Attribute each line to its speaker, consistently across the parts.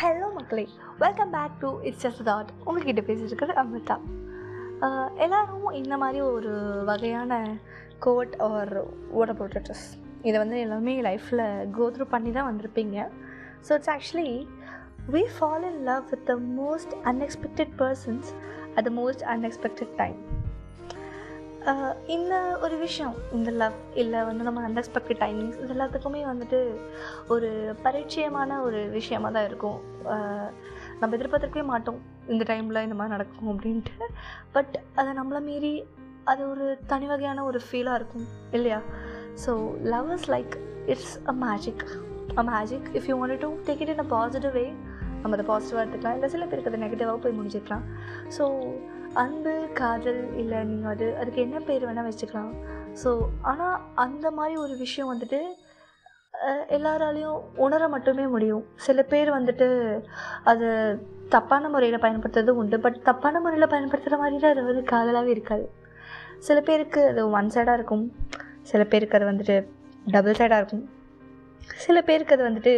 Speaker 1: Hello மக்களே. Welcome back to it's just thought உங்ககிட்ட பேசிட்டு இருக்கிறது அமிர்தா எல்லோரும் இந்த மாதிரி ஒரு வகையான கோட் ஆர் ஓட ப்ரொடக்டர்ஸ் இதை வந்து எல்லாமே லைஃப்பில் கோத்ரூ பண்ணி தான் வந்திருப்பீங்க. So it's actually we fall in love with the most unexpected persons at the most unexpected time இந்த ஒரு விஷயம் இந்த லவ் இல்லை வந்து நம்ம அன்எக்ஸ்பெக்டட் டைமிங்ஸ் இது எல்லாத்துக்குமே வந்துட்டு ஒரு பரிச்சயமான ஒரு விஷயமா தான் இருக்கும். நம்ம எதிர்பார்த்துருக்கவே மாட்டோம் இந்த டைமில் இந்த மாதிரி நடக்கும் அப்படின்ட்டு. பட் அதை நம்மளை மீறி அது ஒரு தனி வகையான ஒரு ஃபீலாக இருக்கும் இல்லையா? So love is like it's a magic a magic if you want to take it in a positive way நம்ம அதை பாசிட்டிவாக எடுத்துக்கலாம். இல்லை சில பேருக்கு அது நெகட்டிவாக போய் முடிஞ்சுக்கலாம் ஸோ அன்பு காதல் இல்லை நீங்கள் அது அதுக்கு என்ன பேர் வேணால் வச்சுக்கலாம். ஸோ ஆனால் அந்த மாதிரி ஒரு விஷயம் வந்துட்டு எல்லாராலையும் உணர மட்டுமே முடியும். சில பேர் வந்துட்டு அது தப்பான முறையில் பயன்படுத்துறது உண்டு. பட் தப்பான முறையில் பயன்படுத்துகிற மாதிரி தான் அது வந்து காதலாகவே இருக்காது. சில பேருக்கு அது ஒன் சைடாக இருக்கும். சில பேருக்கு அது வந்துட்டு டபுள் சைடாக இருக்கும். சில பேருக்கு அது வந்துட்டு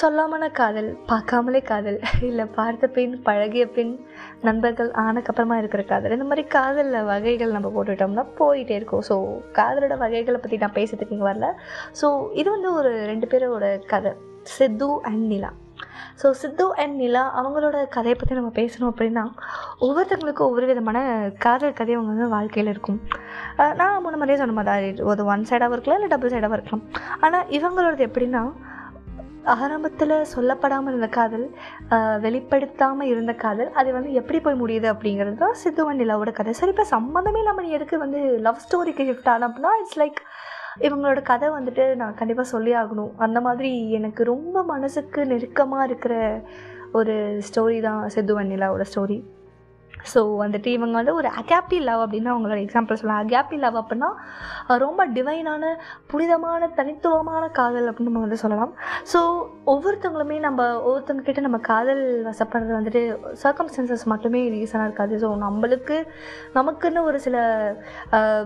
Speaker 1: சொல்லாமன காதல் பார்க்காமலே காதல் இல்லை பார்த்த பின் பழகிய பின் நண்பர்கள் ஆனக்கப்புறமா இருக்கிற காதல் இந்த மாதிரி காதலில் வகைகள் நம்ம போட்டுட்டோம்னா போயிட்டே இருக்கும். ஸோ காதலோட வகைகளை பற்றி நான் பேசுறதுக்கு இங்கே வரல. ஸோ இது வந்து ஒரு ரெண்டு பேரோட கதை. Sidhu and Nila. So Sidhu and Nila அவங்களோட கதையை பற்றி நம்ம பேசணும் அப்படின்னா ஒவ்வொருத்தவங்களுக்கும் ஒவ்வொரு விதமான காதல் கதை அவங்க வந்து வாழ்க்கையில் இருக்கும். நான் முன்ன மாதிரியே சொன்ன மாதிரி ஒரு ஒன் சைடாகவும் இருக்கலாம் இல்லை டபுள் சைடாகவும் இருக்கலாம். ஆனால் இவங்களோடது எப்படின்னா ஆரம்பத்தில் சொல்லப்படாமல் இருந்த காதல் வெளிப்படுத்தாமல் இருந்த காதல் அது வந்து எப்படி போய் முடியுது அப்படிங்கிறது தான் சித்து அண்ட் நிலாவோட கதை. சரி இப்போ சம்மந்தமே இல்லாமல் நீ எதுக்கு வந்து லவ் ஸ்டோரிக்கு ஷிஃப்ட் ஆன அப்படின்னா இட்ஸ் லைக் இவங்களோட கதை வந்துட்டு நான் கண்டிப்பாக சொல்லி ஆகணும். அந்த மாதிரி எனக்கு ரொம்ப மனசுக்கு நெருக்கமாக இருக்கிற ஒரு ஸ்டோரி தான் சித்து வண்ணிலாவோட ஸ்டோரி ஸோ வந்துட்டு இவங்க வந்து ஒரு அகாப்பி லவ் அப்படின்னு அவங்களோட எக்ஸாம்பிள் சொல்லலாம். அகாப்பி லவ் அப்படின்னா ரொம்ப டிவைனான புனிதமான தனித்துவமான காதல் அப்படின்னு நம்ம வந்து சொல்லலாம். ஸோ ஒவ்வொருத்தவங்களுமே நம்ம ஒவ்வொருத்தவங்க கிட்ட நம்ம காதல் வசப்படுறது வந்துட்டு சர்க்கம்ஸ்டன்சஸ் மட்டுமே ரீசனாக இருக்காது. ஸோ நம்மளுக்கு நமக்குன்னு ஒரு சில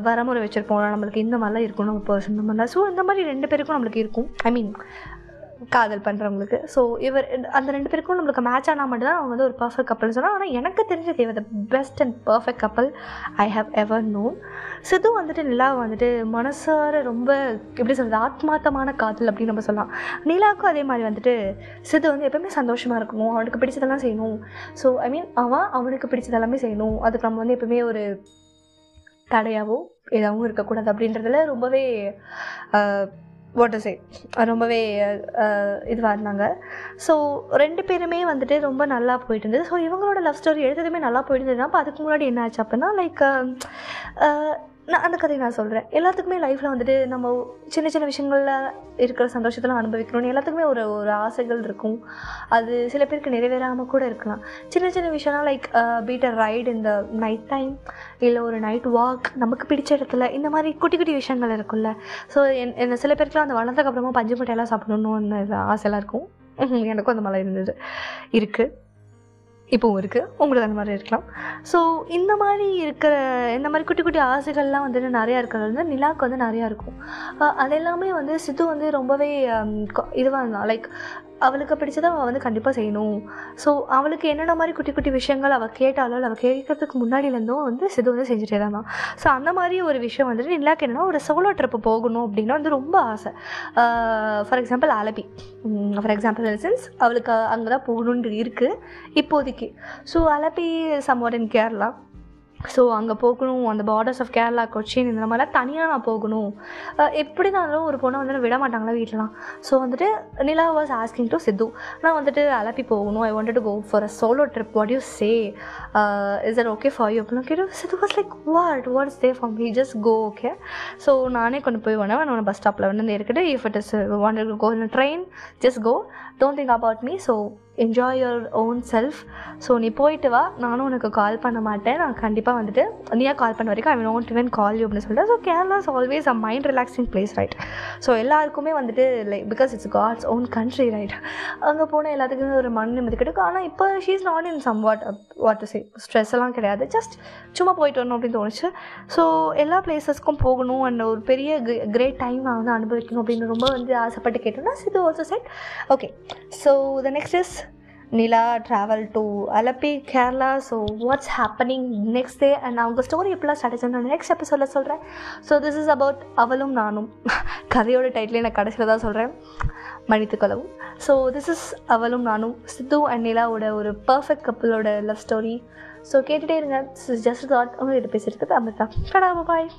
Speaker 1: வரமுறை வச்சுருப்போம். நம்மளுக்கு இந்த மாதிரிலாம் இருக்கும் நம்ம பர்சன் இந்த மாதிரிலாம். ஸோ இந்த மாதிரி ரெண்டு பேருக்கும் நம்மளுக்கு இருக்கும். ஐ மீன் காதல் பண்ணுறவங்களுக்கு ஸோ இவர் அந்த ரெண்டு பேருக்கும் நம்மளுக்கு மேட்ச் ஆனால் மட்டும்தான் அவங்க வந்து ஒரு பர்ஃபெக்ட் கப்பல்னு சொன்னால் ஆனால் எனக்கு தெரிஞ்ச தேவை த பெஸ்ட் அண்ட் பர்ஃபெக்ட் கப்பல் ஐ ஹவ் எவர் நோன் சிது வந்துட்டு நிலா வந்துட்டு மனசார ரொம்ப எப்படி சொல்கிறது ஆத்மார்த்தமான காதல் அப்படின்னு நம்ம சொல்லலாம். நிலாவுக்கும் அதே மாதிரி வந்துட்டு சிது வந்து எப்பவுமே சந்தோஷமாக இருக்கணும் அவனுக்கு பிடிச்சதெல்லாம் செய்யணும். ஸோ ஐ மீன் அவன் அவனுக்கு பிடிச்சதெல்லாமே செய்யணும். அதுக்கு நம்ம வந்து எப்பவுமே ஒரு தடையாவோ எதாவும் இருக்கக்கூடாது அப்படின்றதுல ரொம்பவே வாட்டர் சே ரொம்பவே இதுவாக இருந்தாங்க. ஸோ ரெண்டு பேருமே வந்துட்டு ரொம்ப நல்லா போயிட்டு இருந்தது ஸோ இவங்களோட லவ் ஸ்டோரி எழுதுறதுமே நல்லா போயிட்டு இருந்ததுன்னா அப்போ அதுக்கு முன்னாடி என்ன ஆச்சு அப்படின்னா லைக் நான் அந்த கதையை நான் சொல்கிறேன் எல்லாத்துக்குமே லைஃப்பில் வந்துட்டு நம்ம சின்ன சின்ன விஷயங்களில் இருக்கிற சந்தோஷத்தெல்லாம் அனுபவிக்கணும்னு எல்லாத்துக்குமே ஒரு ஒரு ஆசைகள் இருக்கும். அது சில பேருக்கு நிறைவேறாமல் கூட இருக்கலாம். சின்ன சின்ன விஷயம்னா லைக் பீட் அ ரைட் இந்த நைட் டைம் இல்லை ஒரு நைட் வாக் நமக்கு பிடிச்ச இடத்துல இந்த மாதிரி குட்டி குட்டி விஷயங்கள் இருக்கும்ல. ஸோ என் என்ன சில பேருக்குலாம் அந்த வளர்ந்ததுக்கப்புறமா பஞ்சு முட்டையெல்லாம் சாப்பிடணும்னு ஆசைலாம் இருக்கும். எனக்கும் அந்த மாதிரி இருந்தது. இருக்குது இப்போவும் இருக்குது உங்களுக்கு அந்த மாதிரி இருக்கலாம். ஸோ இந்த மாதிரி இருக்கிற இந்த மாதிரி குட்டி குட்டி ஆசைகள்லாம் வந்துட்டு நிறையா இருக்கிறது வந்து நிலாவுக்கு வந்து நிறையா இருக்கும். அது எல்லாமே வந்து சித்து வந்து ரொம்பவே இதுவாக இருந்தான் லைக் அவளுக்கு பிடிச்சதை அவள் வந்து கண்டிப்பாக செய்யணும். ஸோ அவளுக்கு என்னென்ன மாதிரி குட்டி குட்டி விஷயங்கள் அவள் கேட்டாலோ அவள் கேட்கறதுக்கு முன்னாடியிலேருந்தும் வந்து சிது வந்து செஞ்சுட்டே தான் தான் ஸோ அந்த மாதிரி ஒரு விஷயம் வந்துட்டு நிலாக்கு என்னென்னா ஒரு சோலோ ட்ரிப்பு போகணும் அப்படின்னா வந்து ரொம்ப ஆசை. For example Alleppey for example sense அவளுக்கு அங்கே தான் போகணுன்ட்டு இருக்குது இப்போதைக்கு. So Alleppey somewhat in Kerala so அங்கே போகணும் அந்த பார்டர்ஸ் ஆஃப் கேரளா கொச்சின் இந்த மாதிரிலாம் தனியாக நான் போகணும். எப்படி இருந்தாலும் ஒரு பொண்ணை வந்து விட மாட்டாங்களா வீட்டிலலாம் ஸோ வந்துட்டு Nila was asking to Sidhu நான் வந்துட்டு அலப்பி போகணும். I wanted to go for a solo trip what you say is it okay for you அப்படின்னு கேட்டு Sidhu was like what what is there for me just go okay so நானே கொண்டு போய் வேணேன் நான் பஸ் ஸ்டாப்பில் வந்து இருக்கட்டு if it is want go in train just go don't think about me so enjoy your own self so நீ போயிட்டு வா. நானும் உனக்கு கால் பண்ண மாட்டேன். நான் கண்டிப்பாக வந்துட்டு நீயா கால் பண்ண வரைக்கும் ஐ நோட் இவன் கால் யூ அப்படின்னு சொல்லிட்டு so Kerala is always a mind relaxing place right so எல்லாருக்குமே வந்துட்டு like because it's God's own country right அங்கே போனால் எல்லாத்துக்குமே ஒரு மண் நிம்மதி கிடைக்கும். ஆனால் இப்போ she is not in some what what to say stress எல்லாம் கிடையாது. ஜஸ்ட் சும்மா போயிட்டு வரணும் அப்படின்னு தோணுச்சு. ஸோ எல்லா பிளேசஸ்க்கும் போகணும் அண்ட் ஒரு பெரிய கிரேட் டைம் நான் வந்து அனுபவிக்கணும் அப்படின்னு ரொம்ப வந்து ஆசைப்பட்டு கேட்டோம்னா Sidhu also set okay so the next is Nila travel to Alleppey Kerala so what's happening next day and அவங்க ஸ்டோரி எப்படிலாம் ஸ்டார்ட் நான் நெக்ஸ்ட் எபிசோடில் சொல்கிறேன் ஸோ திஸ் இஸ் அபவுட் அவளும் நானும். கதையோட டைட்டிலே நான் கடைசியில் தான் சொல்கிறேன் மன்னித்துக்கொள்ளவும் ஸோ திஸ் இஸ் அவளும் நானும் சித்து அண்ட் நிலாவோட ஒரு பர்ஃபெக்ட் கப்பிளோட லவ் ஸ்டோரி ஸோ கேட்டுகிட்டே இருங்க. திஸ் இஸ் ஜஸ்ட் தாட் உங்கள்கிட்ட பேசிட்டு அமிர்தா. கடா பாய்